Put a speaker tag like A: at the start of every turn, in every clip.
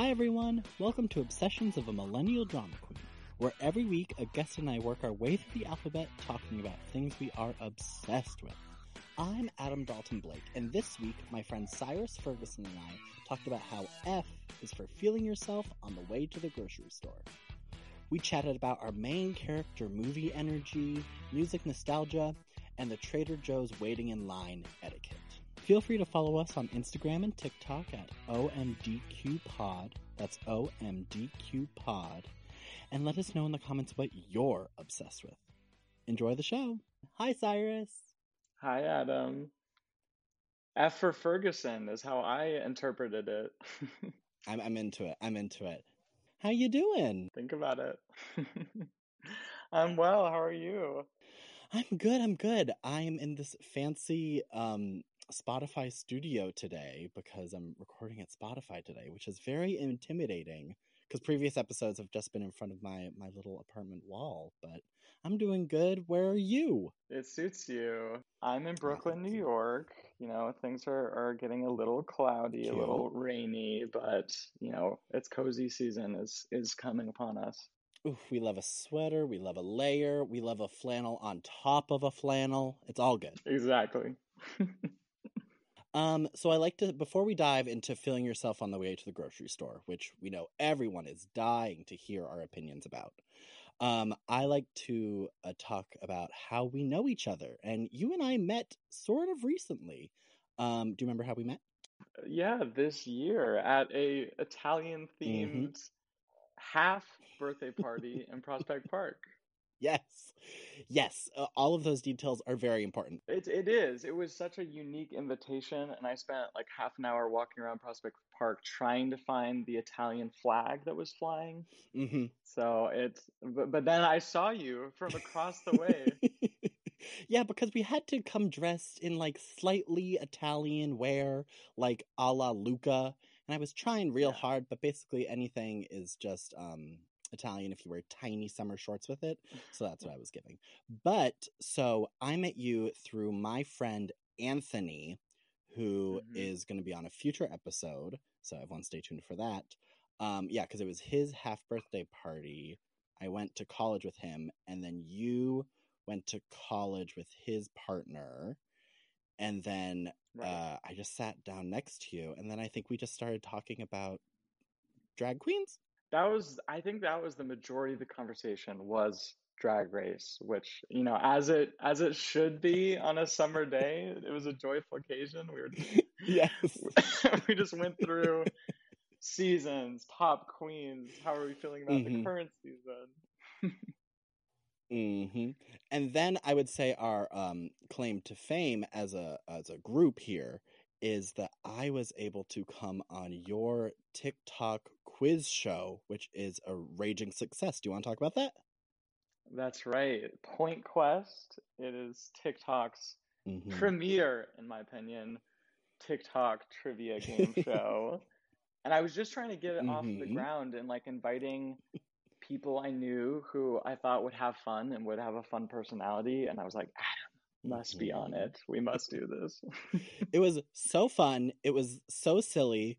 A: Hi, everyone. Welcome to Obsessions of a Millennial Drama Queen, where every week a guest and I work our way through the alphabet talking about things we are obsessed with. I'm Adam Dalton Blake, and this week my friend Cyrus Ferguson and I talked about how F is for feeling yourself on the way to the grocery store. We chatted about our main character movie energy, music nostalgia, and the Trader Joe's waiting in line etiquette. Feel free to follow us on Instagram and TikTok at OMDQPod. That's OMDQPod. And let us know in the comments what you're obsessed with. Enjoy the show. Hi, Cyrus.
B: Hi, Adam. F for Ferguson is how I interpreted it.
A: I'm, I'm into it. I'm into it. How you doing?
B: Think about it. I'm well. How are you?
A: I'm good. I'm good. I'm in this fancy um, Spotify studio today because I'm recording at Spotify today, which is very intimidating because previous episodes have just been in front of my my little apartment wall. But I'm doing good. Where are you?
B: It suits you. I'm in Brooklyn, New York. You know, things are, are getting a little cloudy,
A: Cute.
B: a little rainy, but you know, it's cozy season is is coming upon us.
A: Oof, we love a sweater. We love a layer. We love a flannel on top of a flannel. It's all good.
B: Exactly.
A: Um, so I like to before we dive into feeling yourself on the way to the grocery store, which we know everyone is dying to hear our opinions about. Um, I like to uh, talk about how we know each other, and you and I met sort of recently. Um, do you remember how we met?
B: yeah, this year at a Italian themed half birthday party in Prospect Park.
A: Yes, yes. Uh, all of those details are very important.
B: It it is. It was such a unique invitation, and I spent like half an hour walking around Prospect Park trying to find the Italian flag that was flying.
A: hmm
B: So it's but, but then I saw you from across the way.
A: yeah, because we had to come dressed in like slightly Italian wear, like a la Luca. And I was trying real
B: Yeah.
A: hard, but basically anything is just um Italian if you wear tiny summer shorts with it. So that's what I was giving. But so I met you through my friend Anthony, who is
B: Mhm.
A: going to be on a future episode. So everyone stay tuned for that. Um, yeah, because it was his half birthday party. I went to college with him, and then you went to college with his partner. And then
B: Right.
A: uh, I just sat down next to you, and then I think we just started talking about drag queens.
B: That was, I think that was the majority of the conversation was Drag Race, which, you know, as it as it should be on a summer day, it was a joyful occasion. We were
A: yes.
B: we just went through seasons, top queens. How are we feeling about the
A: Mhm.
B: current season?
A: hmm And then I would say our um, claim to fame as a as a group here is that I was able to come on your TikTok quiz show, which is a raging success. Do you want to talk about that?
B: That's right. Point Quest. It is TikTok's
A: Mhm.
B: premier, in my opinion, TikTok trivia game show. and I was just trying to get it off the
A: Mhm.
B: ground and like inviting people I knew who I thought would have fun and would have a fun personality. And I was like, Adam must be on
A: Mhm.
B: it. We must do this.
A: It was so fun. It was so silly.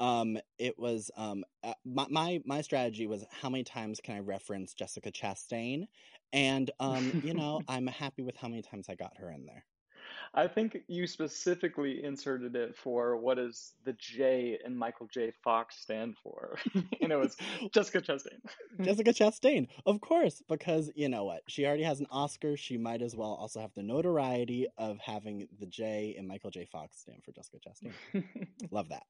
A: Um, it was um, uh, my, my my strategy was how many times can I reference Jessica Chastain, and um, you know I'm happy with how many times I got her in there.
B: I think you specifically inserted it for what does the J in Michael J. Fox stand for? and it was Jessica Chastain.
A: Jessica Chastain, of course, because you know what? She already has an Oscar. She might as well also have the notoriety of having the J in Michael J. Fox stand for Jessica Chastain. Love that.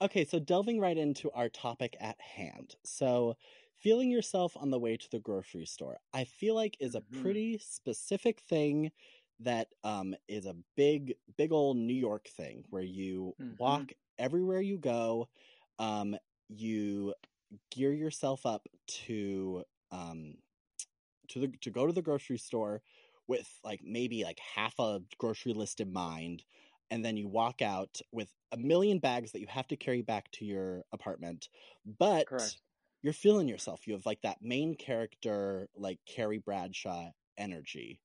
A: Okay, so delving right into our topic at hand. So, feeling yourself on the way to the grocery store, I feel like is a
B: Mhm.
A: pretty specific thing that um, is a big, big old New York thing where you
B: Mhm.
A: walk everywhere you go. Um, you gear yourself up to um, to the to go to the grocery store with like maybe like half a grocery list in mind and then you walk out with a million bags that you have to carry back to your apartment but
B: Correct.
A: you're feeling yourself you have like that main character like carrie bradshaw energy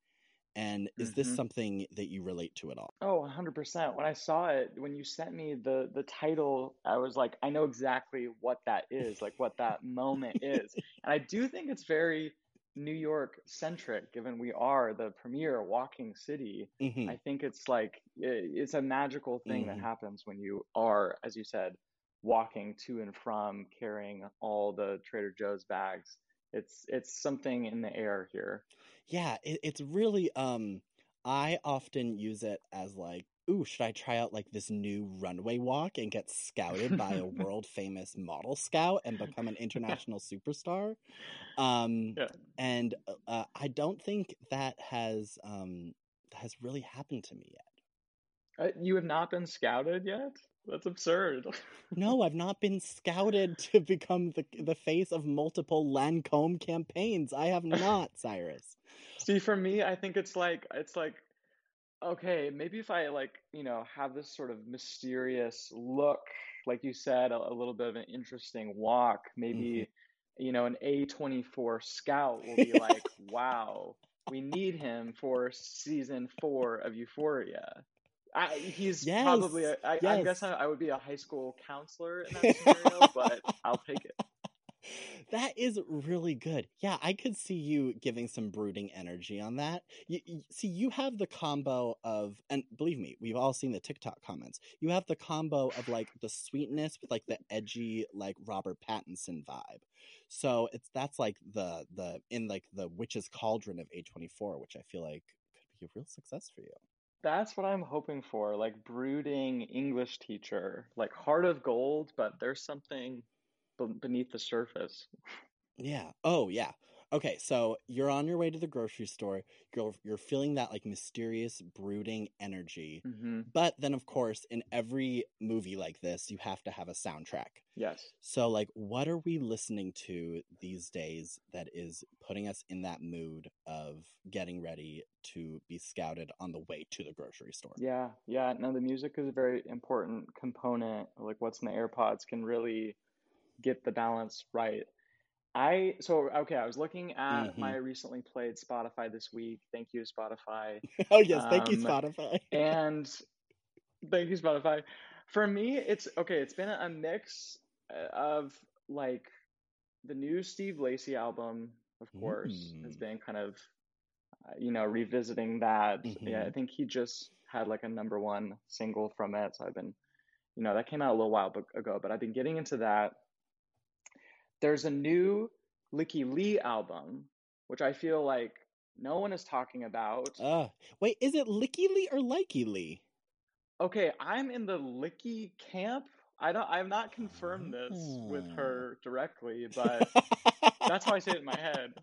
A: And is this
B: Mhm.
A: something that you relate to at all?
B: Oh, 100%. When I saw it, when you sent me the the title, I was like, I know exactly what that is, like what that moment is. And I do think it's very New York centric, given we are the premier walking city.
A: hmm
B: I think it's like it's a magical thing that
A: hmm
B: happens when you are, as you said, walking to and from, carrying all the Trader Joe's bags. It's it's something in the air here.
A: Yeah, it, it's really um I often use it as like, ooh, should I try out like this new runway walk and get scouted by a world famous model scout and become an international superstar? Um
B: Yeah.
A: and uh, uh, I don't think that has um has really happened to me yet.
B: Uh, you have not been scouted yet? That's absurd.
A: No, I've not been scouted to become the the face of multiple Lancome campaigns. I have not, Cyrus.
B: See, for me, I think it's like it's like okay, maybe if I like, you know, have this sort of mysterious look, like you said, a, a little bit of an interesting walk,
A: hmm
B: maybe, you know, an A24 scout will be like, wow, we need him for season four of Euphoria. I, he's probably,
A: Yes,
B: a, I, I guess I. I would be a high school counselor in that scenario, but I'll take it.
A: That is really good. Yeah, I could see you giving some brooding energy on that. You, you, see, you have the combo of, and believe me, we've all seen the TikTok comments. You have the combo of like the sweetness with like the edgy, like Robert Pattinson vibe. So it's that's like the the in like the witch's cauldron of A24, which I feel like could be a real success for you.
B: That's what I'm hoping for, like brooding English teacher, like heart of gold, but there's something b beneath the surface.
A: Yeah. Oh, yeah. Okay, so you're on your way to the grocery store. You're you're feeling that like mysterious brooding energy.
B: hmm
A: But then of course, in every movie like this, you have to have a soundtrack.
B: Yes.
A: So like what are we listening to these days that is putting us in that mood of getting ready to be scouted on the way to the grocery store?
B: Yeah, yeah. No, the music is a very important component. Like what's in the AirPods can really get the balance right. I so okay, I was looking at my
A: hmm
B: recently played Spotify this week. Thank you, Spotify.
A: Oh yes, thank you
B: Um,
A: Spotify.
B: and thank you, Spotify. For me, it's okay, it's been a mix uh, of like the new Steve Lacy album, of course, has
A: Mm.
B: been kind of uh, you know revisiting that. Yeah, I
A: hmm
B: think he just had like a number one single from it, so I've been you know that came out a little while ago, but I've been getting into that. There's a new Lykke Li album, which I feel like no one is talking about.
A: Uh, wait, is it Licky Lee or Likey Lee?
B: Okay, I'm in the Licky camp. I don't I've not confirmed this with
A: Ah.
B: her directly, but that's how I say it in my head.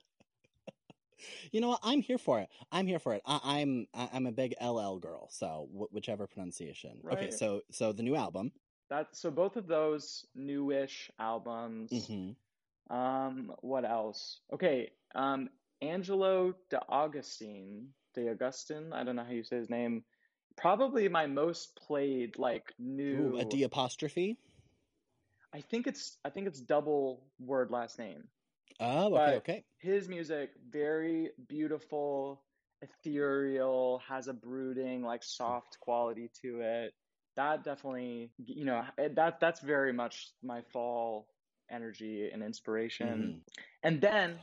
A: You know what? I'm here for it. I'm here for it. I, I'm I, I'm a big LL girl, so wh- whichever pronunciation. Okay, so so the new album.
B: That so both of those newish albums.
A: hmm
B: Um, what else? Okay, um, Angelo De Augustine, De Augustine. I don't know how you say his name. Probably my most played like
A: Ooh, a
B: new.
A: D apostrophe.
B: I think it's I think it's double word last name.
A: Oh, okay,
B: But
A: okay.
B: his music very beautiful, ethereal, has a brooding like soft quality to it. That definitely, you know, that that's very much my fall energy and inspiration.
A: hmm
B: And then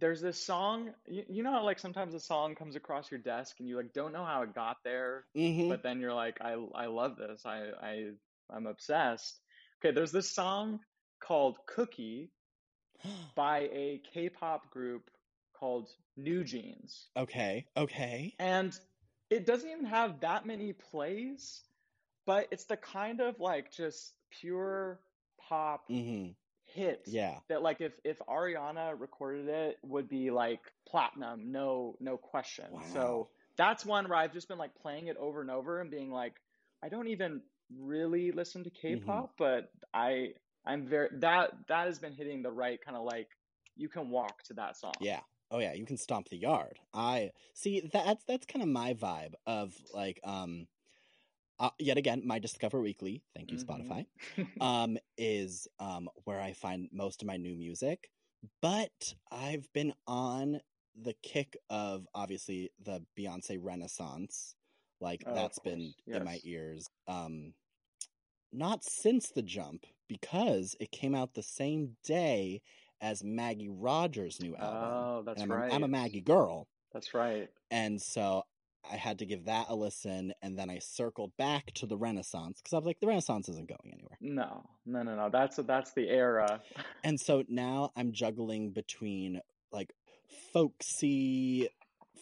B: there's this song, you, you know how like sometimes a song comes across your desk and you like don't know how it got there,
A: hmm
B: but then you're like, I I love this. I I I'm obsessed. Okay, there's this song called Cookie by a K-pop group called New Jeans.
A: okay, okay.
B: And it doesn't even have that many plays, but it's the kind of like just pure pop
A: hmm
B: hit
A: Yeah.
B: that like if if Ariana recorded it would be like platinum, no no question.
A: Wow.
B: So that's one where I've just been like playing it over and over and being like I don't even really listen to
A: hmm
B: K-pop, but I I'm very that that has been hitting the right kind of like you can walk to that song.
A: Yeah. Oh yeah, you can stomp the yard. I see that's that's kind of my vibe of like um uh, yet again my Discover Weekly, thank you
B: hmm
A: Spotify. Um is um where I find most of my new music, but I've been on the kick of obviously the Beyonce Renaissance. Like
B: Oh,
A: that's been
B: course.
A: in my ears. Um not since the jump because it came out the same day as Maggie Rogers' new album.
B: Oh, that's
A: and I'm,
B: right.
A: a, I'm a Maggie girl.
B: That's right.
A: And so I had to give that a listen and then I circled back to the Renaissance because I was like, the Renaissance isn't going anywhere.
B: No, no, no, no. That's that's the era.
A: And so now I'm juggling between like folksy,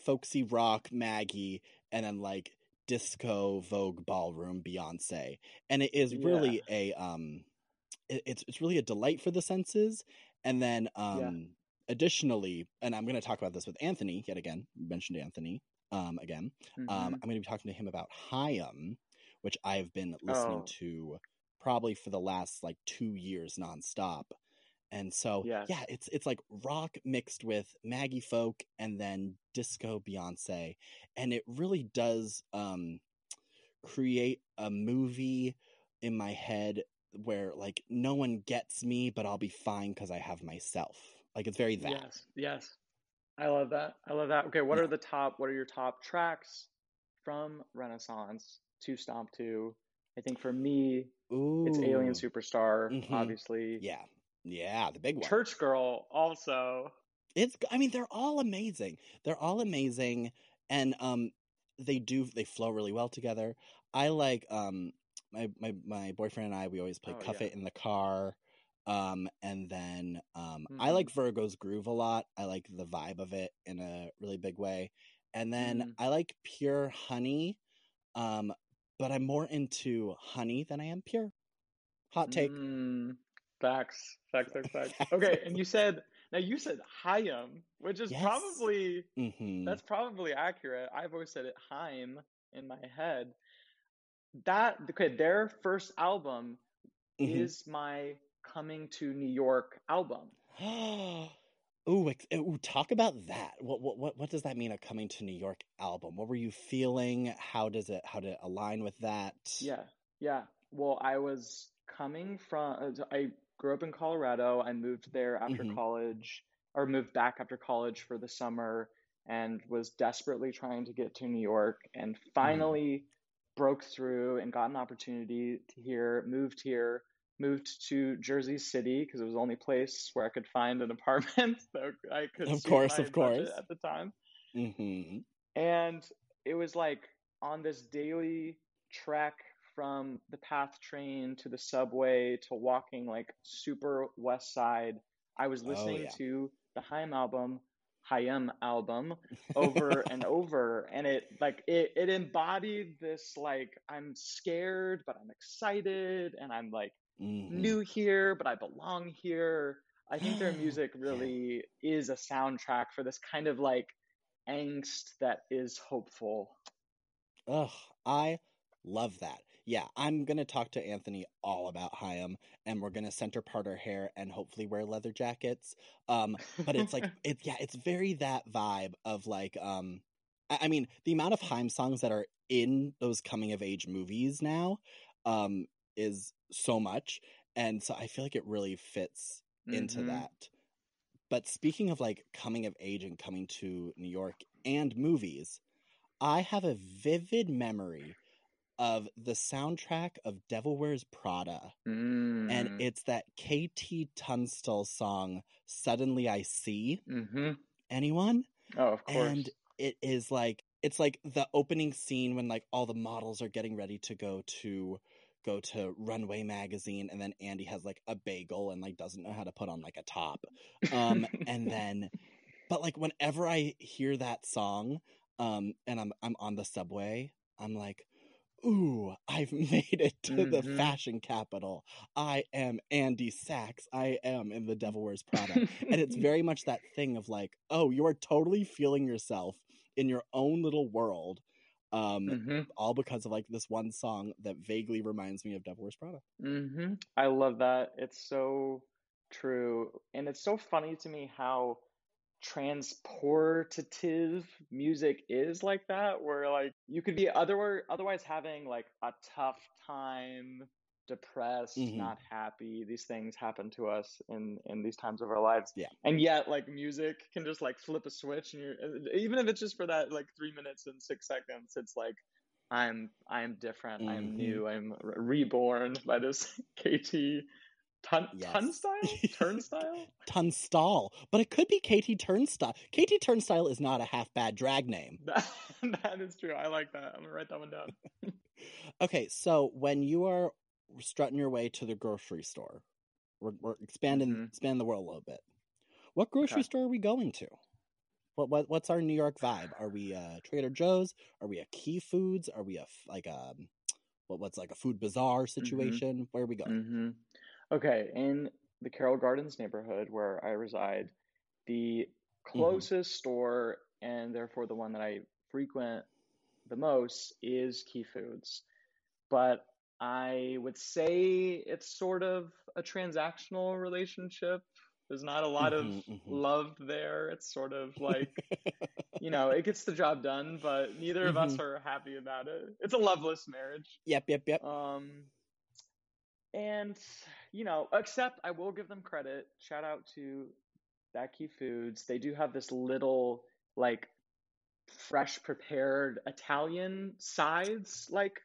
A: folksy rock Maggie and then like disco Vogue ballroom Beyonce. And it is
B: Yeah.
A: really a um it, it's it's really a delight for the senses. And then um additionally, and I'm gonna talk about this with Anthony yet again. Mentioned Anthony um again. Um,
B: Mhm.
A: I'm going to be talking to him about Hayam, which I've been listening
B: Oh.
A: to probably for the last like two years nonstop. And so,
B: Yes.
A: yeah, it's it's like rock mixed with Maggie folk and then disco Beyonce, and it really does um, create a movie in my head where like no one gets me, but I'll be fine because I have myself. Like it's very that.
B: Yes, yes. I love that. I love that. Okay, what
A: Yeah.
B: are the top what are your top tracks from Renaissance to stomp to? I think for me,
A: Ooh,
B: it's Alien Superstar,
A: Mhm.
B: obviously.
A: Yeah, yeah, the big one.
B: Church Girl also.
A: it's i mean they're all amazing they're all amazing and um they do they flow really well together i like um my my, my boyfriend and i we always play
B: Oh,
A: cuff
B: yeah.
A: it in the car um and then um i
B: Mhm.
A: like virgo's groove a lot i like the vibe of it in a really big way and then
B: Mhm.
A: i like pure honey um but i'm more into honey than i am pure hot take
B: Mm, facts. Facts, facts, facts. Okay, and you said now you said Hayam, which is
A: Yes.
B: probably
A: hmm
B: That's probably accurate. I've always said it Haim in my head. That okay, their first album
A: Mhm.
B: is my coming to New York album.
A: ooh, ooh, talk about that. What, what what what does that mean? A coming to New York album? What were you feeling? How does it how did it align with that?
B: Yeah, yeah. Well, I was coming from. uh, I grew up in Colorado. I moved there after
A: Mhm.
B: college, or moved back after college for the summer, and was desperately trying to get to New York, and finally broke through and got an opportunity to here. Moved here. Moved to Jersey City because it was the only place where I could find an apartment that I could
A: Of course, of course.
B: at the time
A: hmm
B: and it was like on this daily trek from the path train to the subway to walking like super west side i was
A: Oh,
B: listening
A: yeah.
B: to the Haim album Hayam album over and over and it like it, it embodied this like i'm scared but i'm excited and i'm like
A: Mhm.
B: new here but i belong here i think their music really is a soundtrack for this kind of like angst that is hopeful
A: Ugh, I love that. Yeah, I'm gonna talk to Anthony all about Hayam, and we're gonna center part our hair and hopefully wear leather jackets. Um, but it's like it's yeah, it's very that vibe of like um, I, I mean the amount of Haim songs that are in those coming of age movies now, um, is so much, and so I feel like it really fits into
B: Mhm.
A: that. But speaking of like coming of age and coming to New York and movies, I have a vivid memory of the soundtrack of Devil Wears Prada. And
B: Mm.
A: it's that KT Tunstall song, Suddenly I See.
B: Mhm.
A: Anyone?
B: oh of course
A: And it is like, it's like the opening scene when like all the models are getting ready to go to go to runway magazine and then andy has like a bagel and like doesn't know how to put on like a top. Um and then but like whenever i hear that song um and i'm i'm on the subway i'm like ooh i've made it to the
B: Mhm.
A: fashion capital. I am andy sachs. I am in the devil wears prada. And it's very much that thing of like oh you are totally feeling yourself in your own little world um
B: Mhm.
A: all because of like this one song that vaguely reminds me of devil wears prada
B: hmm I love that. It's so true. And it's so funny to me how transportative music is like that, where like you could be otherwise otherwise having like a tough time depressed,
A: Mhm.
B: not happy. These things happen to us in in these times of our lives.
A: Yeah.
B: And yet like music can just like flip a switch and you're uh, even if it's just for that like 3 minutes and 6 seconds, it's like I'm I'm different. I'm
A: Mhm.
B: new. I'm re- reborn by this KT Tun-
A: Yes.
B: Turnstile? Turnstile?
A: Tunstall, but it could be KT Turnstile. KT Turnstile is not a half bad drag name.
B: That, that is true. I like that. I'm gonna write that one down.
A: Okay, so when you are strutting your way to the grocery store, we're, we're expanding
B: Mhm.
A: expand the world a little bit. What grocery
B: Okay.
A: store are we going to? What, what what's our New York vibe? Are we uh, Trader Joe's? Are we a Key Foods? Are we a like a what what's like a food bazaar situation? Where are we going?
B: hmm Okay, in the Carroll Gardens neighborhood where I reside, the closest store and therefore the one that I frequent the most is Key Foods. But I would say it's sort of a transactional relationship. There's not a lot of
A: Mhm, mhm.
B: love there. It's sort of like, you know, it gets the job done, but neither of us
A: Mhm.
B: are happy about it. It's a loveless marriage.
A: Yep, yep, yep.
B: Um, and you know, except I will give them credit. Shout out to Key Foods. They do have this little like fresh prepared Italian sides like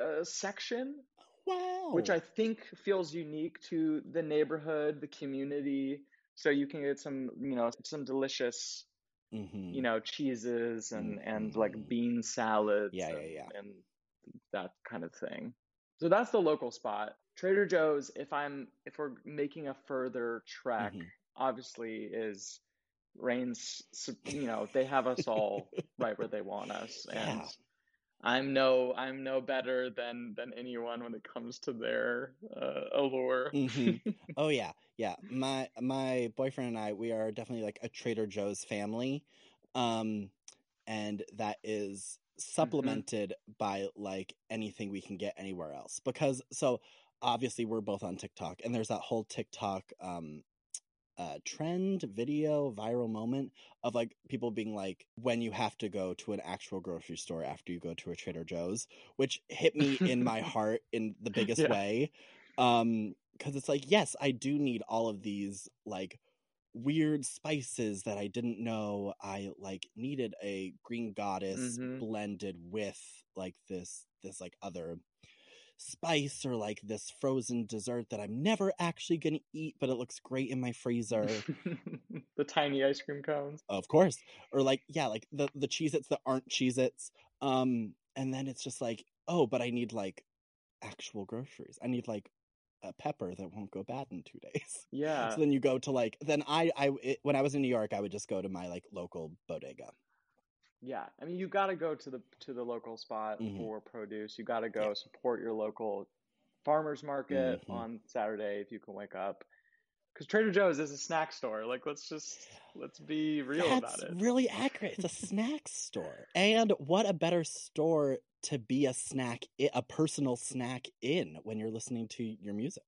B: uh, section,
A: wow.
B: which I think feels unique to the neighborhood, the community. So you can get some, you know, some delicious,
A: hmm
B: you know, cheeses and and like
A: Mhm.
B: bean salads
A: Yeah, yeah,
B: and,
A: yeah.
B: and that kind of thing. So that's the local spot. Trader Joe's, if I'm if we're making a further trek,
A: Mhm.
B: obviously is Rain's. you know, they have us all right where they want us. And
A: Yeah.
B: I'm no I'm no better than than anyone when it comes to their uh, allure.
A: Mhm. Oh yeah, yeah. My my boyfriend and I, we are definitely like a Trader Joe's family, um, and that is supplemented by like anything we can get anywhere else. Because so obviously we're both on TikTok, and there's that whole TikTok um uh trend video viral moment of like people being like when you have to go to an actual grocery store after you go to a Trader Joe's, which hit me in my heart in the biggest
B: Yeah.
A: way. Um because it's like yes, I do need all of these like weird spices that I didn't know I like needed a green goddess
B: Mhm.
A: blended with like this this like other spice or like this frozen dessert that I'm never actually going to eat but it looks great in my freezer.
B: the tiny ice cream cones.
A: Of course. Or like, yeah, like the the Cheez-Its that aren't Cheez-Its. Um, and then it's just like, oh, but I need like actual groceries. I need like a pepper that won't go bad in two days.
B: Yeah.
A: So then you go to like, then I, I, it, when I was in New York, I would just go to my like local bodega.
B: Yeah, I mean, you got to go to the to the local spot
A: Mhm.
B: for produce. You got to go support your local farmers market
A: Mhm.
B: on Saturday if you can wake up. Because Trader Joe's is a snack store. Like, let's just let's be real
A: That's
B: about it.
A: really accurate. It's a snack store. And what a better store to be a snack, a personal snack in when you're listening to your music.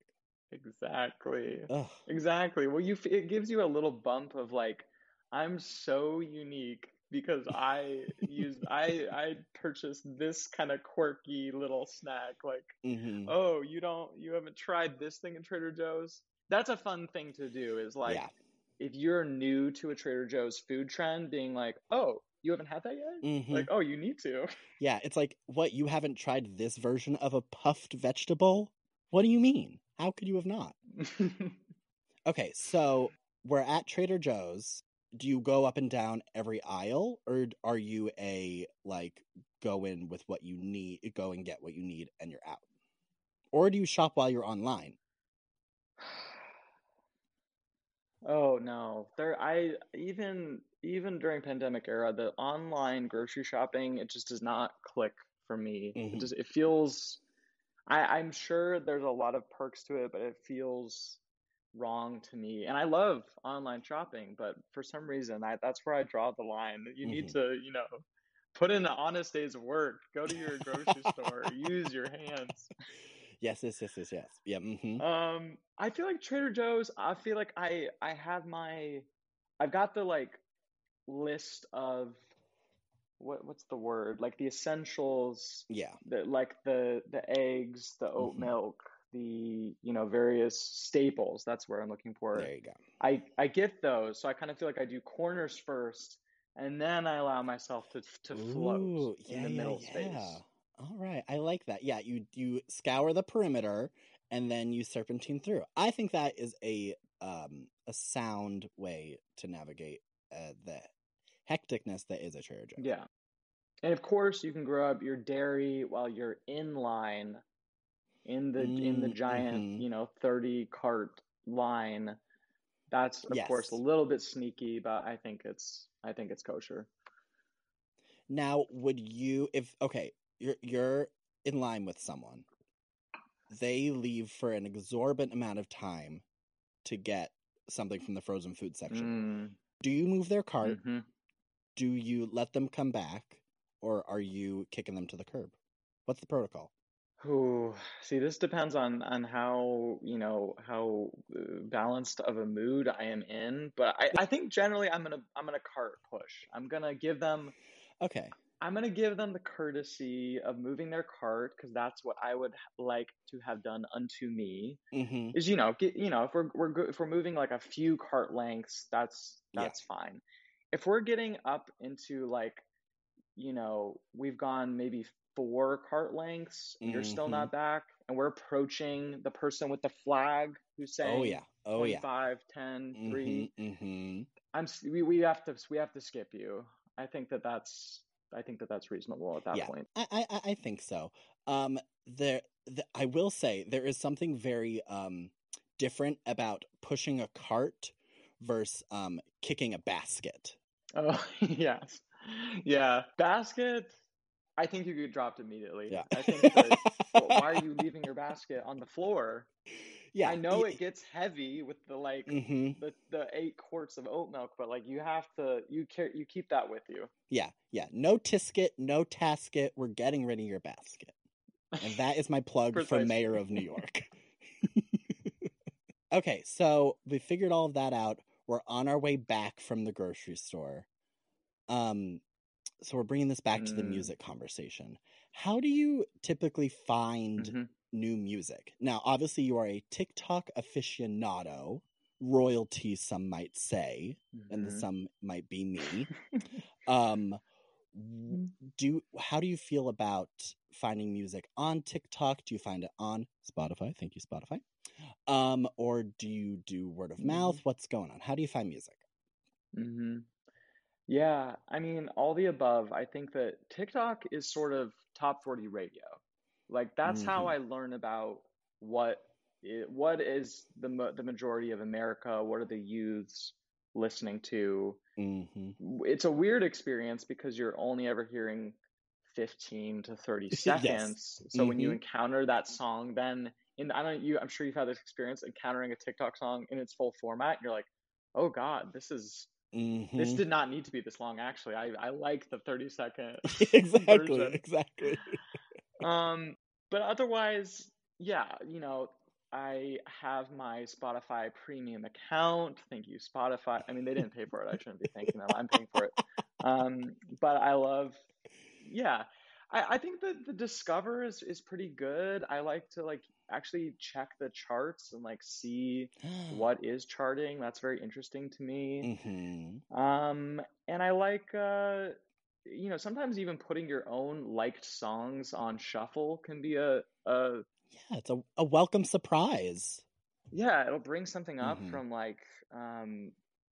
B: Exactly.
A: Ugh.
B: Exactly. Well, you it gives you a little bump of like, I'm so unique because I use I I purchased this kind of quirky little snack. Like,
A: hmm
B: oh, you don't you haven't tried this thing in Trader Joe's? That's a fun thing to do. Is like
A: yeah.
B: if you're new to a Trader Joe's food trend, being like, oh, you haven't had that yet?
A: hmm
B: Like, oh, you need to.
A: Yeah, it's like, what, you haven't tried this version of a puffed vegetable? What do you mean? How could you have not? Okay, so we're at Trader Joe's. Do you go up and down every aisle, or are you a, like, go in with what you need, go and get what you need, and you're out? Or do you shop while you're online?
B: Oh no. There I even even during pandemic era, the online grocery shopping, it just does not click for me.
A: Mhm.
B: It just it feels I, I'm sure there's a lot of perks to it, but it feels wrong to me. And I love online shopping, but for some reason I that's where I draw the line. You need
A: Mhm.
B: to, you know, put in an honest day's of work. Go to your grocery store, use your hands.
A: Yes, yes, yes, yes, yes. Yeah, Mm-hmm.
B: Um, I feel like Trader Joe's, I feel like I I have my I've got the like list of what what's the word? Like the essentials,
A: Yeah.
B: the like the the eggs, the oat
A: Mhm.
B: milk, the you know various staples. That's where I'm looking for.
A: There you go.
B: I I get those, so I kind of feel like I do corners first, and then I allow myself to to float
A: Ooh,
B: in
A: yeah,
B: the
A: yeah,
B: middle
A: yeah.
B: space.
A: All right, I like that. Yeah, you you scour the perimeter and then you serpentine through. I think that is a um a sound way to navigate uh, the hecticness that is a church.
B: Yeah. And of course, you can grow up your dairy while you're in line in the in the
A: Mm,
B: giant,
A: mhm.
B: you know, 30 cart line. That's of course a little bit sneaky, but I think it's I think it's kosher.
A: Now, would you if okay, you're you're in line with someone. They leave for an exorbitant amount of time to get something from the frozen food section.
B: Mm,
A: Do you move their cart?
B: mhm.
A: Do you let them come back or are you kicking them to the curb? What's the protocol?
B: Ooh, see, this depends on on how, you know, how uh, balanced of a mood I am in, but I I think generally I'm gonna I'm gonna cart push. I'm gonna give them
A: Okay.
B: I'm gonna give them the courtesy of moving their cart because that's what I would like to have done unto me.
A: Mhm.
B: Is you know get you know if we're we're go- if we're moving like a few cart lengths, that's
A: Yeah.
B: that's fine. If we're getting up into like you know we've gone maybe four cart lengths, and you're still not back, and we're approaching the person with the flag who's saying, Oh
A: yeah. Oh yeah.
B: 25, 10, 3.
A: Mhm. Mhm.
B: I'm we, we have to we have to skip you. I think that that's I think that that's reasonable at that
A: Yeah.
B: point.
A: I, I I- I think so. Um there the, I will say there is something very um different about pushing a cart versus um kicking a basket.
B: Oh yes, yeah. Basket. I think you get dropped immediately.
A: Yeah.
B: I think that. well, why are you leaving your basket on the floor?
A: yeah.
B: I know it gets heavy with the like
A: Mhm.
B: the the eight quarts of oat milk, but like you have to you care you keep that with you.
A: Yeah. Yeah. No tisket, no tasket. We're getting rid of your basket. And that is my plug for mayor of New York. okay, so we figured all of that out. We're on our way back from the grocery store. Um, so we're bringing this back to the
B: Mm.
A: music conversation. How do you typically find
B: Mhm.
A: new music? Now, obviously, you are a TikTok aficionado, royalty, some might say, and the
B: Mhm.
A: some might be me. Um, do how do you feel about finding music on TikTok? Do you find it on Spotify? Thank you, Spotify. Um, or do you do word of mouth? What's going on? How do you find music?
B: hmm Yeah, I mean, all the above. I think that TikTok is sort of top 40 radio. Like that's how
A: Mhm.
B: I learn about what i- what is the the majority of America, what are the youths listening to.
A: hmm
B: It's a weird experience because you're only ever hearing 15 to 30
A: Yes.
B: seconds. So when you
A: Mhm.
B: encounter that song, then in I don't you I'm sure you've had this experience encountering a TikTok song in its full format, you're like, "Oh God, this is this
A: hmm
B: did not need to be this long actually. I i like the 30 second
A: exactly.
B: version.
A: Exactly.
B: um but otherwise yeah you know i have my spotify premium account. Thank you spotify. I mean they didn't pay for it. I shouldn't be thanking them. I'm paying for it. Um but i love yeah. I i think that the discover is is pretty good. I like to like actually check the charts and like see what is charting that's very interesting to me
A: hmm
B: um, and I like, uh, you know, sometimes even putting your own liked songs on shuffle can be a, a
A: Yeah, it's a, a welcome surprise.
B: yeah, it'll bring something up
A: Mhm.
B: from like, um,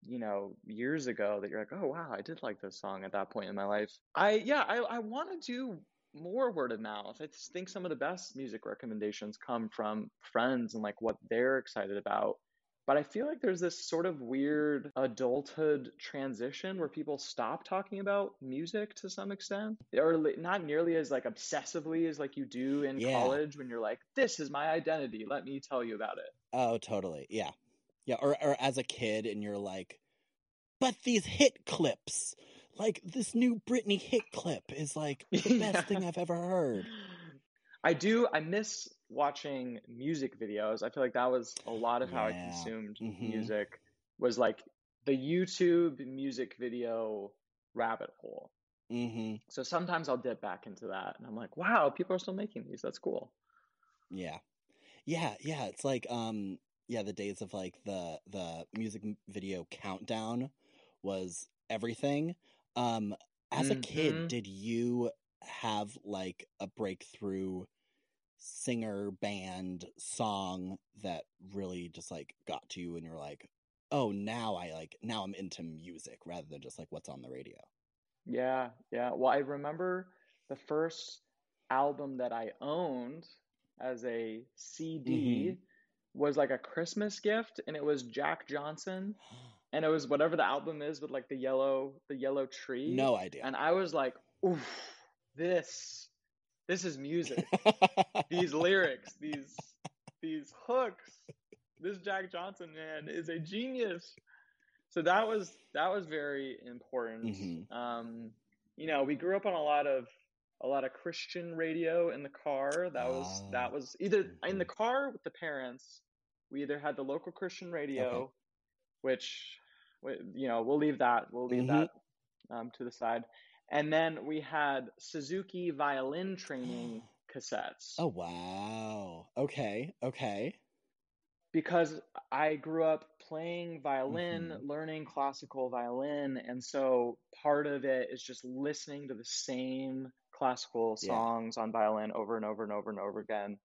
B: you know, years ago that you're like, oh wow, I did like this song at that point in my life. I yeah, I I want to do more word of mouth. I just think some of the best music recommendations come from friends and like what they're excited about. But I feel like there's this sort of weird adulthood transition where people stop talking about music to some extent, or not nearly as like obsessively as like you do in
A: Yeah.
B: college when you're like, "This is my identity. Let me tell you about it."
A: Oh, totally. Yeah. Yeah. Or, or as a kid, and you're like, but these hit clips, like this new Britney hit clip is like the best
B: Yeah.
A: thing I've ever heard.
B: I do. I miss watching music videos. I feel like that was a lot of how I
A: Yeah.
B: consumed
A: Mhm.
B: music was like the YouTube music video rabbit hole.
A: hmm
B: So sometimes I'll dip back into that and I'm like, wow, people are still making these. That's cool.
A: Yeah. Yeah, yeah. It's like um yeah, the days of like the the music video countdown was everything. Um as a kid,
B: hmm
A: did you have like a breakthrough singer band song that really just like got to you and you're like, "Oh, now I like now I'm into music rather than just like what's on the radio."
B: Yeah, yeah. Well, I remember the first album that I owned as a. CD was like a Christmas gift, and it was Jack Johnson, and it was whatever the album is with like the yellow the yellow tree,
A: No idea.
B: and I was like, oof, this this is music. These lyrics, these these hooks. This Jack Johnson man is a genius. So that was that was very important.
A: hmm
B: Um, you know, we grew up on a lot of a lot of Christian radio in the car. That was
A: Ah.
B: that was either in the car with the parents. We either had the local Christian
A: Okay.
B: radio, which you know we'll leave that we'll leave
A: hmm
B: that um, to the side, and then we had Suzuki violin training cassettes.
A: Oh wow. Okay. Okay.
B: because I grew up playing violin,
A: hmm
B: learning classical violin, and so part of it is just listening to the same classical
A: Yeah.
B: songs on violin over and over and over and over again.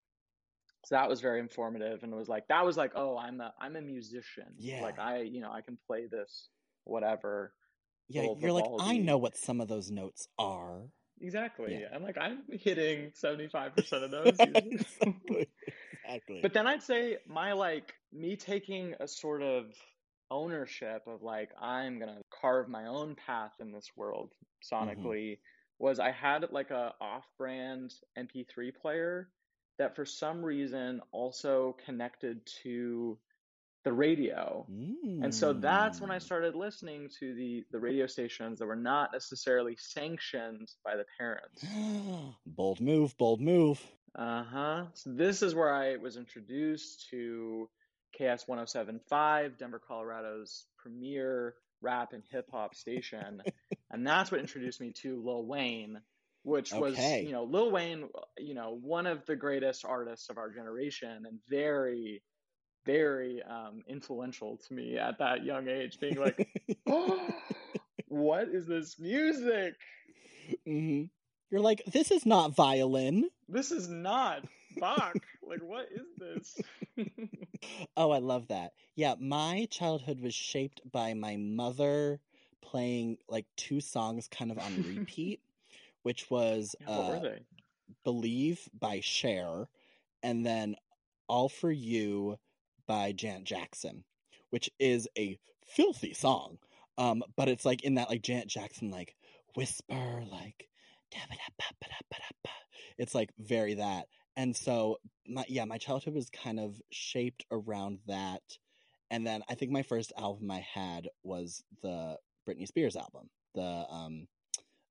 B: So that was very informative and it was like that was like, oh, I'm a I'm a musician.
A: Yeah like
B: I, you know, I can play this whatever
A: Yeah, you're like, I know what some of those notes are.
B: Exactly.
A: Yeah.
B: And like I'm hitting 75% of those
A: exactly. Exactly.
B: But then I'd say my like me taking a sort of ownership of like I'm gonna carve my own path in this world
A: hmm
B: sonically was I had like a off-brand MP3 player that for some reason also connected to the radio. And so that's when I
A: Mm.
B: started listening to the the radio stations that were not necessarily sanctioned by the parents.
A: bold move, bold move.
B: Uh-huh. So this is where I was introduced to KS 1075, Denver, Colorado's premier rap and hip hop station. And that's what introduced me to Lil Wayne, which was, you know, Lil Wayne, you know, one of the greatest artists of our generation and very, very um, influential to me at that young age, being like, oh, what is this music?
A: hmm You're like, this is not violin.
B: This is not Bach. Like, what is this?
A: Oh, I love that. Yeah, my childhood was shaped by my mother playing like two songs kind of on repeat, which was
B: Yeah,
A: uh? Believe by Cher and then All for You by Janet Jackson, which is a filthy song. Um, but it's like in that like Janet Jackson like whisper like it's like very that. And so my yeah, my childhood was kind of shaped around that. And then I think my first album I had was the Britney Spears album, the um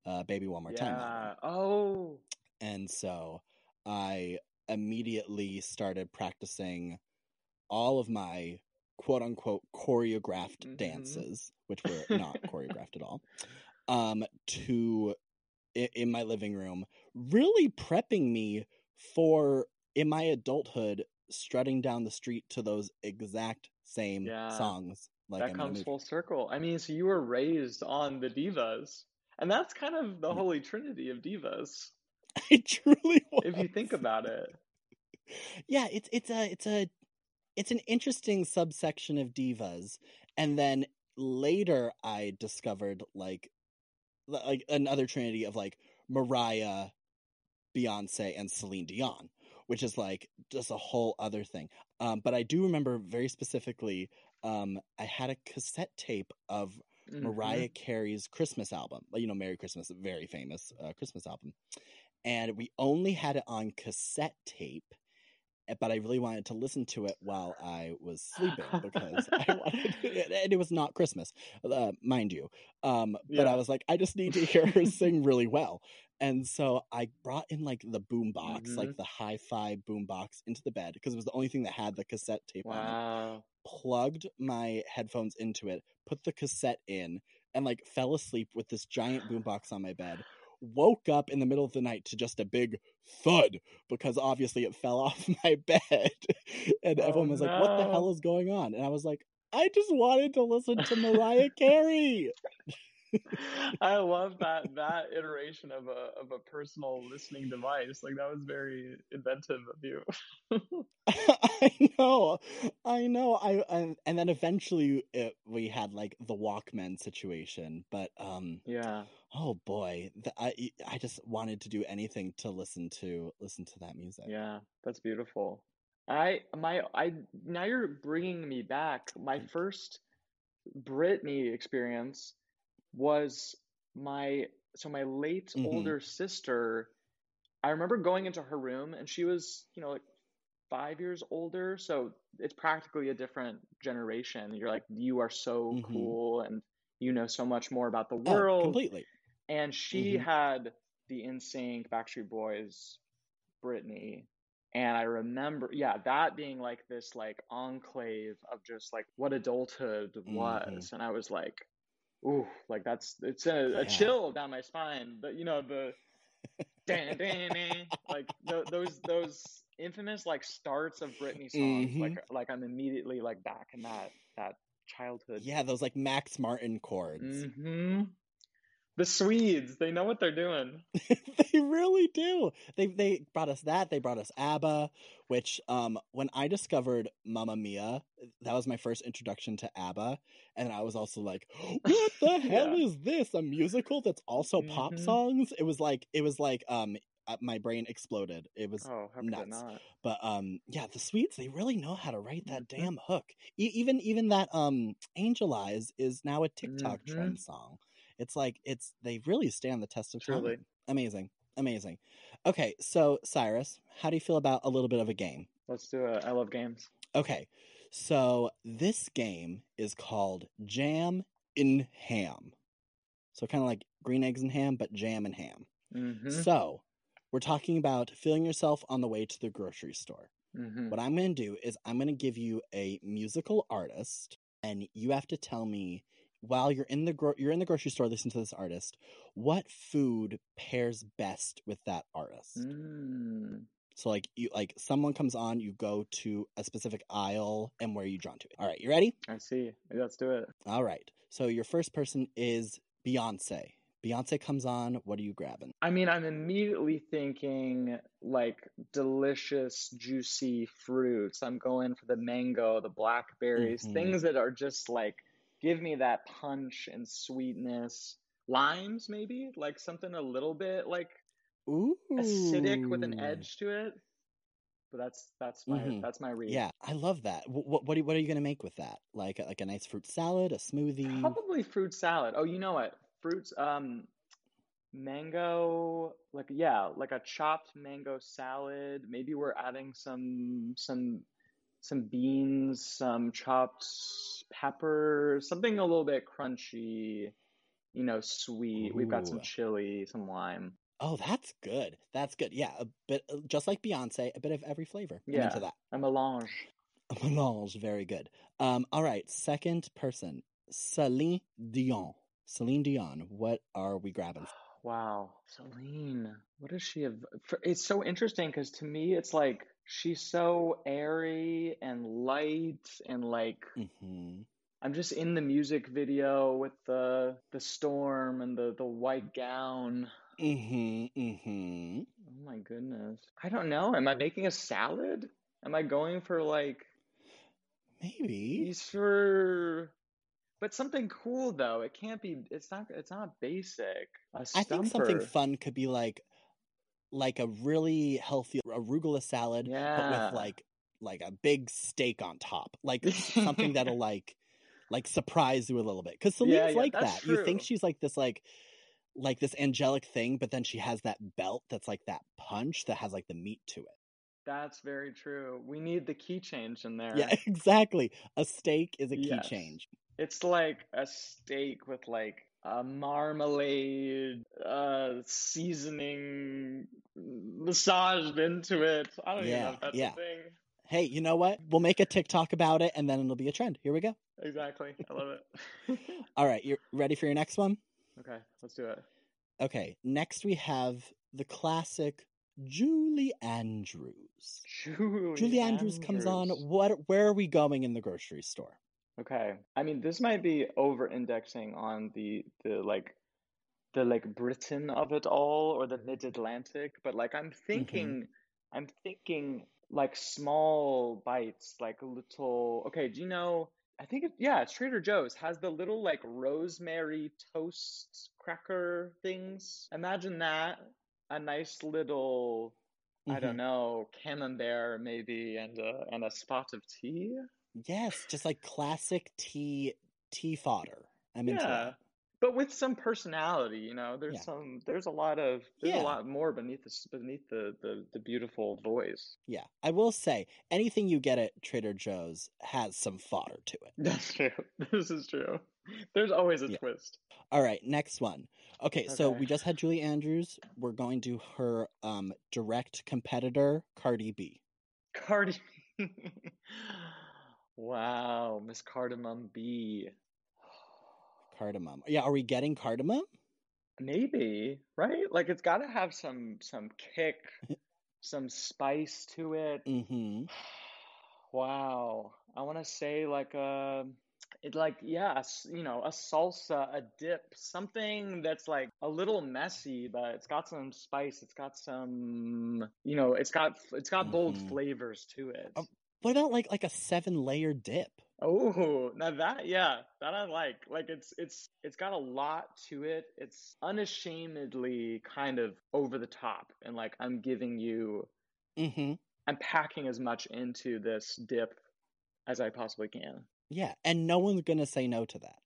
A: uh Baby One More Time
B: Oh.
A: And so I immediately started practicing all of my quote unquote choreographed
B: hmm
A: dances, which were not choreographed at all, um, to i- in my living room, really prepping me for in my adulthood strutting down the street to those exact same
B: Yeah.
A: songs like
B: That
A: I'm
B: comes full circle. I mean, so you were raised on the divas. And that's kind of the holy trinity of divas,
A: I truly
B: if you think about it.
A: Yeah, it's it's a it's a it's an interesting subsection of divas. And then later i discovered like like another trinity of like mariah beyonce and celine dion which is like just a whole other thing. Um but i do remember very specifically um i had a cassette tape of
B: hmm
A: mariah carey's christmas album you know merry christmas very famous uh, christmas album. And we only had it on cassette tape but I really wanted to listen to it while I was sleeping because I wanted, to and it was not Christmas, uh, mind you. Um, but I was like, I just need to hear her sing really well, and so I brought in like the boom box,
B: hmm
A: like the hi-fi boom box, into the bed because it was the only thing that had the cassette tape on it.
B: Wow.
A: Plugged my headphones into it, put the cassette in, and like fell asleep with this giant boombox on my bed. Woke up in the middle of the night to just a big thud because obviously it fell off my bed. and
B: Oh,
A: everyone was like, What the hell is going on? And I was like, I just wanted to listen to Mariah Carey.
B: I love that that iteration of a of a personal listening device. Like that was very inventive of you.
A: I know, I know. I and, and then eventually it, we had like the Walkman situation, but um,
B: yeah.
A: oh boy, the, I I just wanted to do anything to listen to listen to that music.
B: Yeah, that's beautiful. I my I now you're bringing me back. My first Britney experience was my so my late
A: Mhm.
B: older sister. I remember going into her room and she was, you know, like five years older, so it's practically a different generation. You're like, you are so
A: Mhm.
B: cool and you know so much more about the world
A: Oh,
B: world.
A: completely.
B: And she
A: Mhm.
B: had the NSYNC, Backstreet Boys, Britney. And I remember, yeah, that being like this like enclave of just like what adulthood
A: Mhm.
B: was. And I was like, ooh, like that's it's a, a
A: Yeah.
B: chill down my spine. But you know, the dan, dan, like th- those those infamous like starts of Britney songs,
A: Mhm.
B: like like I'm immediately like back in that that childhood.
A: Yeah, those like Max Martin chords.
B: hmm The Swedes, they know what they're doing.
A: they really do. They they brought us that. They brought us ABBA, which um when I discovered Mamma Mia, that was my first introduction to ABBA, and I was also like, "What the hell
B: Yeah.
A: is this? A musical that's also pop
B: Mhm.
A: songs?" It was like it was like um uh, my brain exploded. It was
B: Oh, how could it
A: nuts.
B: not?
A: but um yeah, the Swedes they really know how to write that
B: Mhm.
A: damn hook. E- even even that um Angel Eyes is now a TikTok
B: Mhm.
A: trend song. It's like it's they really stand the test of
B: Truly.
A: time. Amazing. Amazing. Okay, so Cyrus, how do you feel about a little bit of a game?
B: Let's do it. I love games.
A: Okay. So this game is called Jam in Ham. So kind of like green eggs and ham, but jam and ham.
B: hmm
A: So we're talking about filling yourself on the way to the grocery store.
B: hmm
A: What I'm going to do is I'm going to give you a musical artist, and you have to tell me while you're in the gro- you're in the grocery store listening to this artist, what food pairs best with that artist.
B: Mm.
A: So like you like someone comes on, you go to a specific aisle, and where are you drawn to? it. All right, you ready?
B: I see. Let's do it.
A: All right. So your first person is Beyonce. Beyonce comes on. What are you grabbing?
B: I mean, I'm immediately thinking like delicious, juicy fruits. I'm going for the mango, the blackberries,
A: Mhm.
B: things that are just like give me that punch and sweetness. Limes, maybe like something a little bit like
A: Ooh,
B: acidic with an edge to it. But that's that's my
A: Mhm.
B: that's my read.
A: Yeah, I love that. What what are, what are you gonna make with that? Like like a nice fruit salad, a smoothie?
B: Probably fruit salad. Oh, you know what? Fruits, um, mango, like yeah, like a chopped mango salad. Maybe we're adding some some some beans, some chopped pepper, something a little bit crunchy, you know, sweet. We've got some
A: Ooh.
B: chili, some lime.
A: Oh, that's good. That's good. Yeah, a bit just like Beyonce, a bit of every flavor.
B: Yeah.
A: into that.
B: A melange.
A: A melange, very good. Um, all right, second person, Celine Dion. Celine Dion. What are we grabbing?
B: Wow, Celine, what does she have? for- It's so interesting because to me, it's like she's so airy and light and like
A: hmm
B: I'm just in the music video with the the storm and the the white gown.
A: Mm-hmm. Mm-hmm.
B: Oh my goodness. I don't know. Am I making a salad? Am I going for like
A: Maybe.
B: Easter? But something cool though. It can't be. It's not. It's not basic. A
A: I think something fun could be like like a really healthy arugula salad, but with like like a big steak on top, like something that'll like like surprise you a little bit. Because Celine's
B: Yeah, yeah,
A: like that. You think she's like this like like this angelic thing, but then she has that belt that's like that punch that has like the meat to it.
B: That's very true. We need the key change in there.
A: Yeah, exactly. A steak is a key
B: Yes.
A: change.
B: It's like a steak with like a marmalade, uh, seasoning massaged into it. I don't even know if that's
A: yeah.
B: a thing.
A: Hey, you know what? We'll make a TikTok about it and then it'll be a trend. Here we go.
B: Exactly. I love it.
A: All right, you're ready for your next one?
B: okay, let's do it.
A: Okay, next we have the classic Julie Andrews.
B: Julie,
A: Julie Andrews, comes on. What where are we going in the grocery store?
B: Okay. I mean, this might be over indexing on the the like the like Britain of it all or the mid-Atlantic, but like I'm thinking mm-hmm. I'm thinking like small bites, like little Okay, do you know I think it, yeah, it's Trader Joe's has the little like rosemary toast cracker things. Imagine that. A nice little I don't
A: Mhm.
B: know, camembert maybe and a and a spot of tea.
A: Yes, just like classic tea tea fodder. I'm into
B: Yeah.
A: that.
B: But with some personality, you know, there's
A: Yeah.
B: some there's a lot of there's
A: Yeah.
B: a lot more beneath the beneath the, the the beautiful voice.
A: Yeah, I will say anything you get at Trader Joe's has some fodder to it.
B: That's true. This is true. There's always a
A: Yeah.
B: twist.
A: All right, next one. Okay, so we just had Julie Andrews. We're going to her um direct competitor, Cardi B.
B: Cardi Wow, Miss Cardamom B.
A: Cardamom. Yeah, are we getting cardamom?
B: Maybe, right? Like it's got to have some some kick, some spice to it.
A: Mm-hmm.
B: Wow. I want to say like a it like yeah, you know, a salsa, a dip, something that's like a little messy, but it's got some spice. It's got some, you know, it's got it's got bold
A: Mhm.
B: flavors to it.
A: Oh. What about like like a seven layer dip?
B: Oh, now that yeah, that I like. Like it's it's it's got a lot to it. It's unashamedly kind of over the top and like I'm giving you
A: Mm-hmm.
B: I'm packing as much into this dip as I possibly can.
A: Yeah, and no one's gonna say no to that.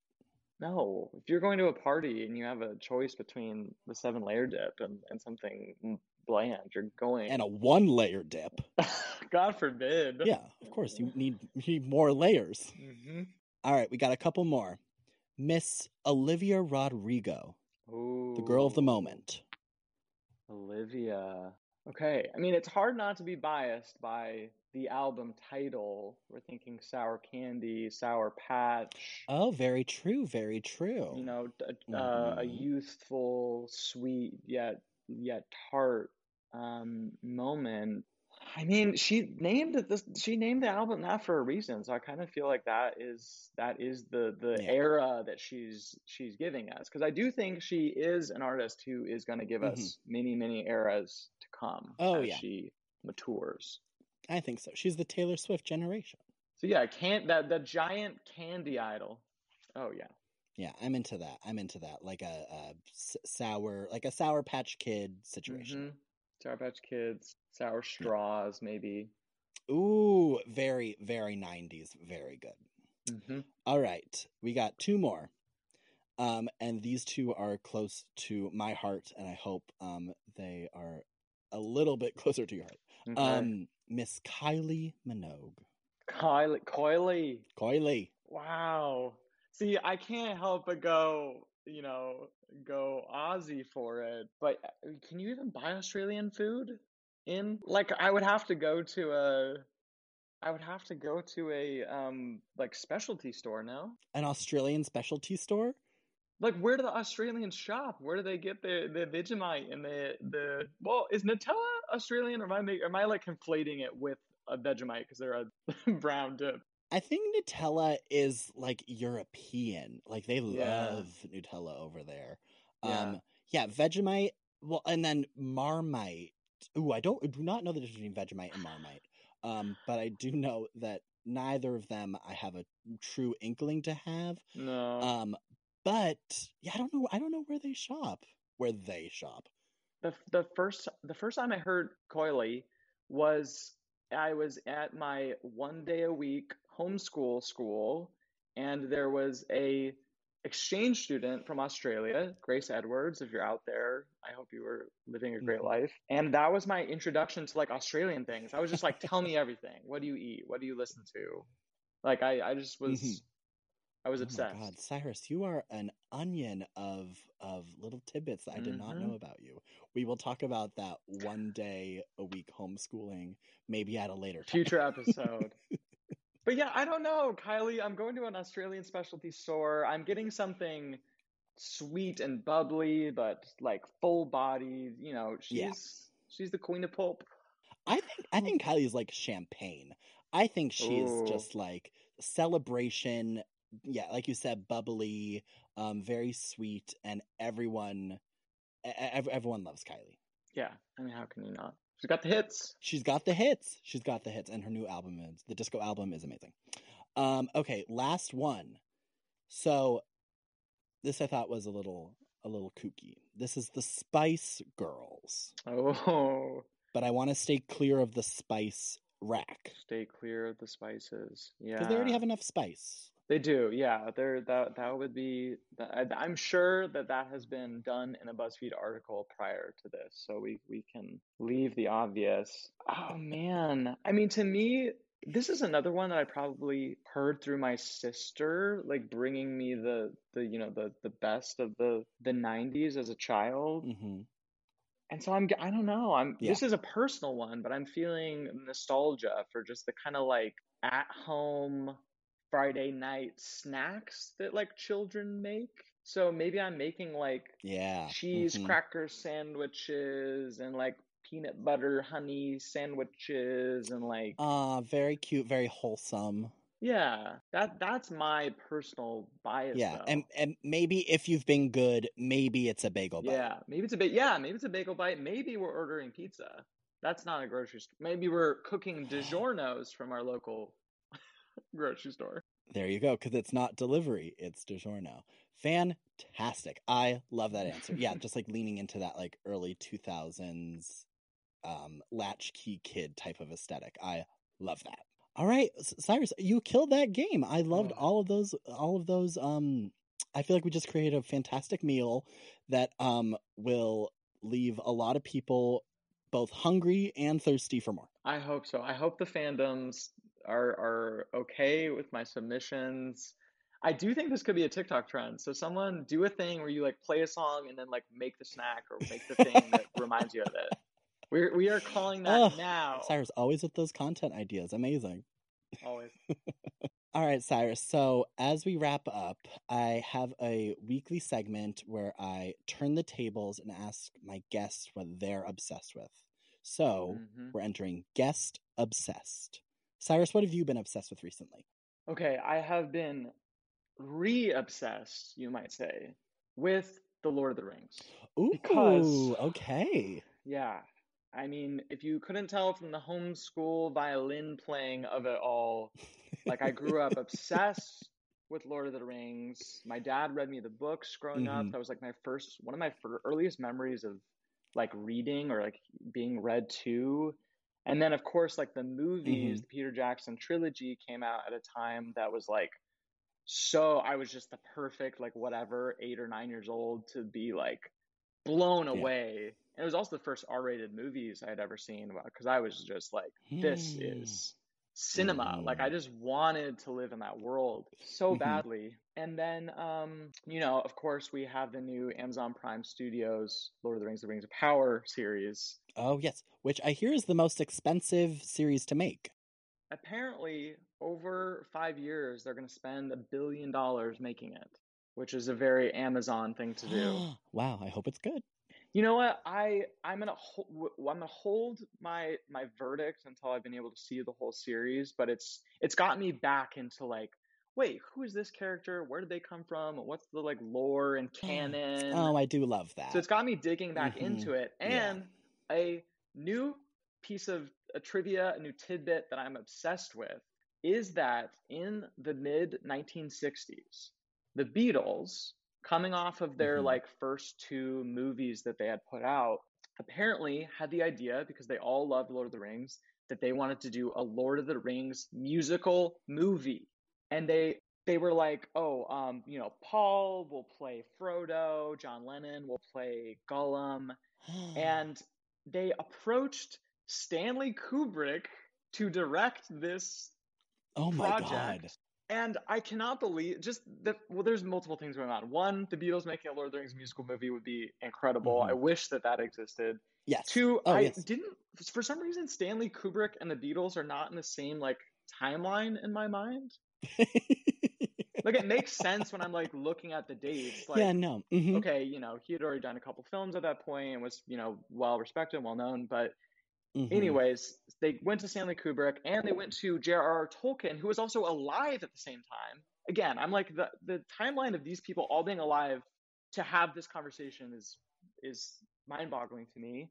B: No, if you're going to a party and you have a choice between the seven layer dip and, and something bland, you're going.
A: And a one layer dip.
B: God forbid.
A: Yeah, of course you need you need more layers.
B: hmm
A: All right, we got a couple more. Miss Olivia Rodrigo, the girl of the moment.
B: Olivia. Okay, I mean, it's hard not to be biased by the album title. We're thinking Sour Candy, Sour Patch.
A: Oh, very true, very true.
B: you know, uh, a
A: Mhm.
B: youthful, sweet yet yet tart um, moment. I mean, she named it this. She named the album that for a reason. So I kind of feel like that is that is the the
A: Yeah.
B: era that she's she's giving us. Because I do think she is an artist who is going to give
A: Mhm.
B: us many many eras to come
A: Oh,
B: as
A: yeah.
B: she matures.
A: I think so. She's the Taylor Swift generation.
B: So yeah, can't that the giant candy idol. Oh yeah.
A: Yeah, I'm into that. I'm into that. Like a, sour, like a Sour Patch Kid situation.
B: hmm Sour Patch Kids, sour straws, maybe.
A: Ooh, very, very 90s. Very good.
B: hmm
A: All right, we got two more. Um, and these two are close to my heart, and I hope um, they are a little bit closer to your heart.
B: Okay.
A: Um, Miss Kylie Minogue.
B: Kylie, Coily.
A: Kylie.
B: Wow. See, I can't help but go, you know, go Aussie for it. But uh, can you even buy Australian food in? Like, I would have to go to a, I would have to go to a um like specialty store now.
A: An Australian specialty store?
B: Like, where do the Australians shop? Where do they get the the Vegemite and the the? Well, is Nutella Australian, or am I am I like conflating it with a Vegemite because they're a brown dip?
A: I think Nutella is like European. Like they
B: Yeah.
A: love Nutella over there.
B: Yeah.
A: Um yeah, Vegemite. Well, and then Marmite. Ooh, I don't I do not know the difference between Vegemite and Marmite. Um, but I do know that neither of them I have a true inkling to have.
B: No.
A: Um, but yeah, I don't know. I don't know where they shop. Where they shop.
B: the the first the first time I heard coily was I was at my one day a week homeschool school, and there was a exchange student from Australia, Grace Edwards. If you're out there, I hope you were living a great
A: Mhm.
B: life. And that was my introduction to like Australian things. I was just like, tell me everything. What do you eat? What do you listen to? Like I I just was.
A: Mhm.
B: I was
A: Oh my
B: obsessed.
A: God, Cyrus, you are an onion of of little tidbits that I did not know
B: Mhm.
A: about you. We will talk about that one day a week homeschooling, maybe at a later time.
B: Future episode. but yeah, I don't know, Kylie. I'm going to an Australian specialty store. I'm getting something sweet and bubbly, but like full body. You know, she's
A: Yeah.
B: she's the queen of pulp.
A: I think I think Kylie is like champagne. I think she's
B: Ooh.
A: just like celebration. Yeah, like you said, bubbly, um, very sweet, and everyone, everyone loves Kylie.
B: Yeah, I mean, how can you not? She's got the hits.
A: She's got the hits. She's got the hits, and her new album is the disco album is amazing. Um, okay, last one. So, this I thought was a little a little kooky. This is the Spice Girls,
B: Oh,
A: but I want to stay clear of the spice rack
B: stay clear of the spices. Yeah,
A: because they already have enough spice.
B: They do, yeah. There, that that would be. I'm sure that that has been done in a BuzzFeed article prior to this, so we we can leave the obvious. Oh man, I mean, to me, this is another one that I probably heard through my sister, like bringing me the the you know the the best of the the '90s as a child.
A: hmm
B: And so I'm, I don't know. I'm,
A: Yeah.
B: this is a personal one, but I'm feeling nostalgia for just the kind of like at home Friday night snacks that like children make. So maybe I'm making like
A: Yeah.
B: cheese
A: mhm.
B: cracker sandwiches and like peanut butter honey sandwiches and like
A: Ah, very cute, very wholesome.
B: yeah, that that's my personal bias
A: Yeah,
B: though.
A: and and maybe if you've been good, maybe it's a bagel bite.
B: Yeah, maybe it's a bit. Yeah, maybe it's a bagel bite. Maybe we're ordering pizza. That's not a grocery store. Maybe we're cooking DiGiorno's from our local grocery store.
A: There you go, because it's not delivery, it's DiGiorno. Fantastic. I love that answer. Yeah, just like leaning into that like early 2000s um latchkey kid type of aesthetic. I love that. All right, Cyrus, you killed that game. I loved
B: Oh.
A: all of those all of those um I feel like we just created a fantastic meal that um will leave a lot of people both hungry and thirsty for more.
B: I hope so. I hope the fandoms are are okay with my submissions. I do think this could be a TikTok trend. So someone do a thing where you like play a song and then like make the snack or make the thing that reminds you of it. We're we are calling that
A: Ugh,
B: now.
A: Cyrus always with those content ideas. Amazing.
B: Always.
A: All right, Cyrus. So as we wrap up, I have a weekly segment where I turn the tables and ask my guests what they're obsessed with. So
B: Mhm.
A: we're entering guest obsessed. Cyrus, what have you been obsessed with recently?
B: Okay, I have been re-obsessed, you might say, with The Lord of the Rings.
A: Ooh,
B: Because-
A: okay.
B: Yeah. I mean, if you couldn't tell from the homeschool violin playing of it all, like I grew up obsessed with Lord of the Rings. My dad read me the books growing up.
A: Mhm.
B: That was like my first, one of my earliest memories of like reading or like being read to. And then, of course, like the movies,
A: Mhm.
B: the Peter Jackson trilogy came out at a time that was like so I was just the perfect, like, whatever, eight or nine years old to be like blown
A: Yeah.
B: away. And it was also the first R rated movies I had ever seen because I was just like, this
A: Hmm.
B: is cinema. Like, I
A: Mm.
B: just wanted to live in that world so
A: Mhm.
B: badly. And then, um, you know, of course, we have the new Amazon Prime Studios Lord of the Rings, The Rings of Power series.
A: Oh, yes. Which I hear is the most expensive series to make.
B: apparently over five years they're going to spend a billion dollars making it which is a very amazon thing to do
A: wow, I hope it's good.
B: You know what i i'm going to ho- i'm to hold my my verdict until i've been able to see the whole series but it's it's got me back into like wait who is this character where did they come from what's the like lore and canon
A: Oh, I do love that.
B: so it's got me digging back
A: Mhm.
B: into it.
A: Yeah.
B: And a new piece of a trivia, a new tidbit that I'm obsessed with is that in the mid 1960s, the Beatles, coming off of their
A: Mhm.
B: like first two movies that they had put out, apparently had the idea because they all loved Lord of the Rings that they wanted to do a Lord of the Rings musical movie. And they they were like, oh, um, you know, Paul will play Frodo, John Lennon will play Gollum, and they approached Stanley Kubrick to direct this
A: oh my
B: project.
A: god.
B: And I cannot believe just that. Well, there's multiple things going on. One, the Beatles making a Lord of the Rings musical movie would be incredible.
A: Mhm.
B: I wish that that existed.
A: Yes.
B: Two,
A: Oh,
B: I
A: yes.
B: didn't for some reason Stanley Kubrick and the Beatles are not in the same like timeline in my mind. Like it makes sense when I'm like looking at the dates. Like,
A: yeah, no. hmm
B: okay, you know, he had already done a couple films at that point and was, you know, well respected and well known. But
A: mhm.
B: anyways, they went to Stanley Kubrick and they went to J.R.R. Tolkien, who was also alive at the same time. Again, I'm like the the timeline of these people all being alive to have this conversation is is mind boggling to me.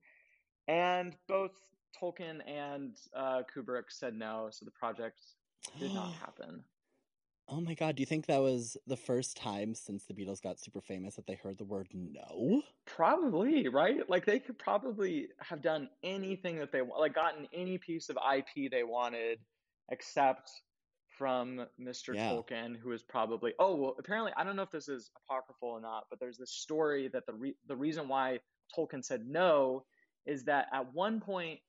B: And both Tolkien and uh, Kubrick said no, so the project did not happen.
A: Oh my god, do you think that was the first time since the Beatles got super famous that they heard the word no?
B: Probably, right? Like they could probably have done anything that they want, like gotten any piece of IP they wanted, except from Mr.
A: Yeah.
B: Tolkien, who is probably. Oh, well, apparently, I don't know if this is apocryphal or not, but there's this story that the re- the reason why Tolkien said no is that at one point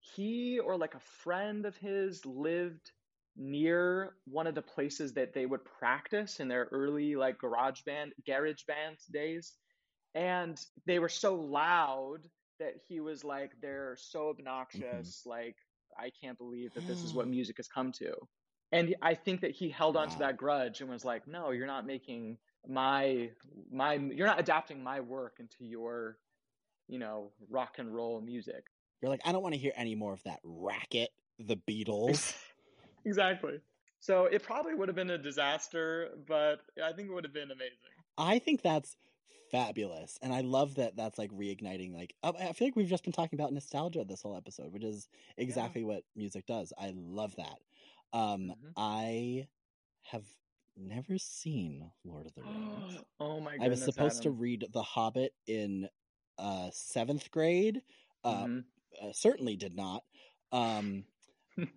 B: he or like a friend of his lived near one of the places that they would practice in their early like garage band garage band days. And they were so loud that he was like they're so mm-hmm. obnoxious like i can't believe that this is what music has come to. And i think that he held on to that grudge and was like no you're not making my my you're not adapting my work into your you know rock and roll music.
A: You're like, I don't want to hear any more of that racket, the Beatles.
B: exactly so it probably would have been a disaster but i think it would have been amazing
A: I think that's fabulous. And I love that that's like reigniting like I feel like we've just been talking about nostalgia this whole episode, which is exactly what music does. I love that. Um
B: Mhm.
A: I have never seen Lord of the Rings.
B: oh my goodness
A: I was supposed to read The Hobbit in uh seventh grade. Uh,
B: Mhm.
A: uh certainly did not. Um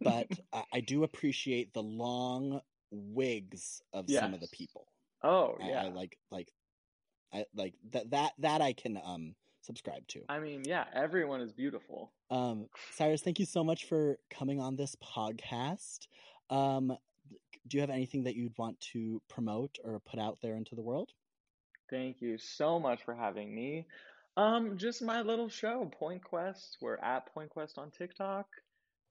A: but I, I do appreciate the long wigs of some of the people.
B: oh
A: I,
B: yeah
A: I like like I like that that that I can um subscribe to.
B: I mean, yeah, everyone is beautiful.
A: Um Cyrus, thank you so much for coming on this podcast. Um do you have anything that you'd want to promote or put out there into the world?
B: Thank you so much for having me. Um, just my little show, Point Quest. We're at Point Quest on TikTok.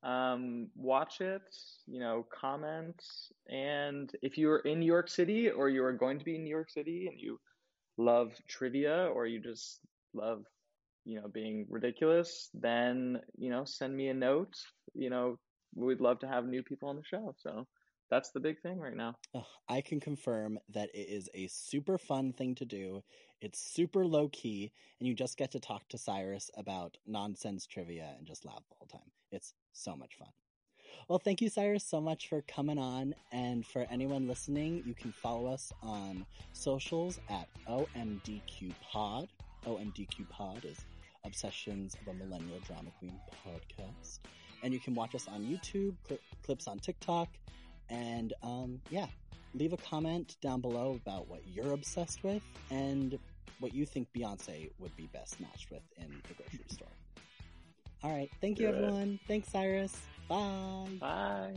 B: Um, watch it, you know, comment. And if you're in New York City or you are going to be in New York City and you love trivia or you just love, you know, being ridiculous, then, you know, send me a note. You know, we'd love to have new people on the show. So that's the big thing right now.
A: I can confirm that it is a super fun thing to do. It's super low key, and you just get to talk to Cyrus about nonsense trivia and just laugh the whole time. It's so much fun. Well, thank you, Cyrus, so much for coming on. And for anyone listening, you can follow us on socials at OMDQPod. OMDQPod is Obsessions of a Millennial Drama Queen podcast. And you can watch us on YouTube, cli clips on TikTok, and um, yeah, leave a comment down below about what you're obsessed with and what you think Beyonce would be best matched with in the grocery store. All right. Thank you,
B: Good.
A: everyone. Thanks, Cyrus. Bye.
B: Bye.